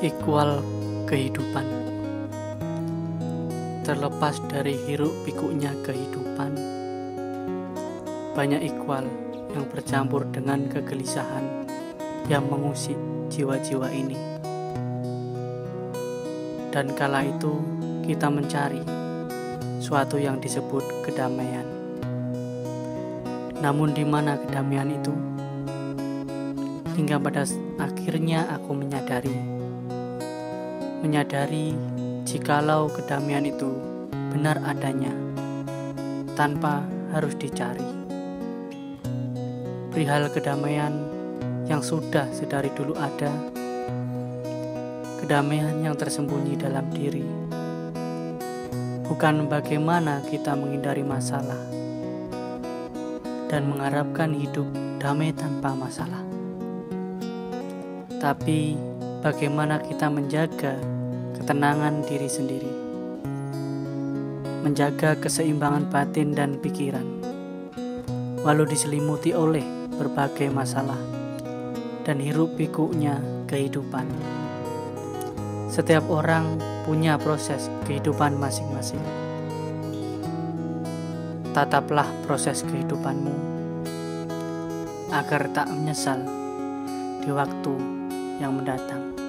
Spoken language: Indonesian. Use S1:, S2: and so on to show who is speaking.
S1: Ikwal kehidupan. Terlepas dari hiruk pikuknya kehidupan Banyak ikwal yang bercampur dengan kegelisahan Yang mengusik jiwa-jiwa ini. Dan kala itu kita mencari Suatu yang disebut kedamaian. Namun di mana kedamaian itu? Hingga pada akhirnya aku menyadari menyadari jikalau kedamaian itu benar adanya tanpa harus dicari. Perihal kedamaian yang sudah sedari dulu ada, kedamaian yang tersembunyi dalam diri, bukan bagaimana kita menghindari masalah dan mengharapkan hidup damai tanpa masalah, tapi bagaimana kita menjaga ketenangan diri sendiri, menjaga keseimbangan batin dan pikiran, walau diselimuti oleh berbagai masalah dan hiruk pikuknya kehidupan. Setiap orang punya proses kehidupan masing-masing. Tataplah proses kehidupanmu agar tak menyesal di waktu yang mendatang.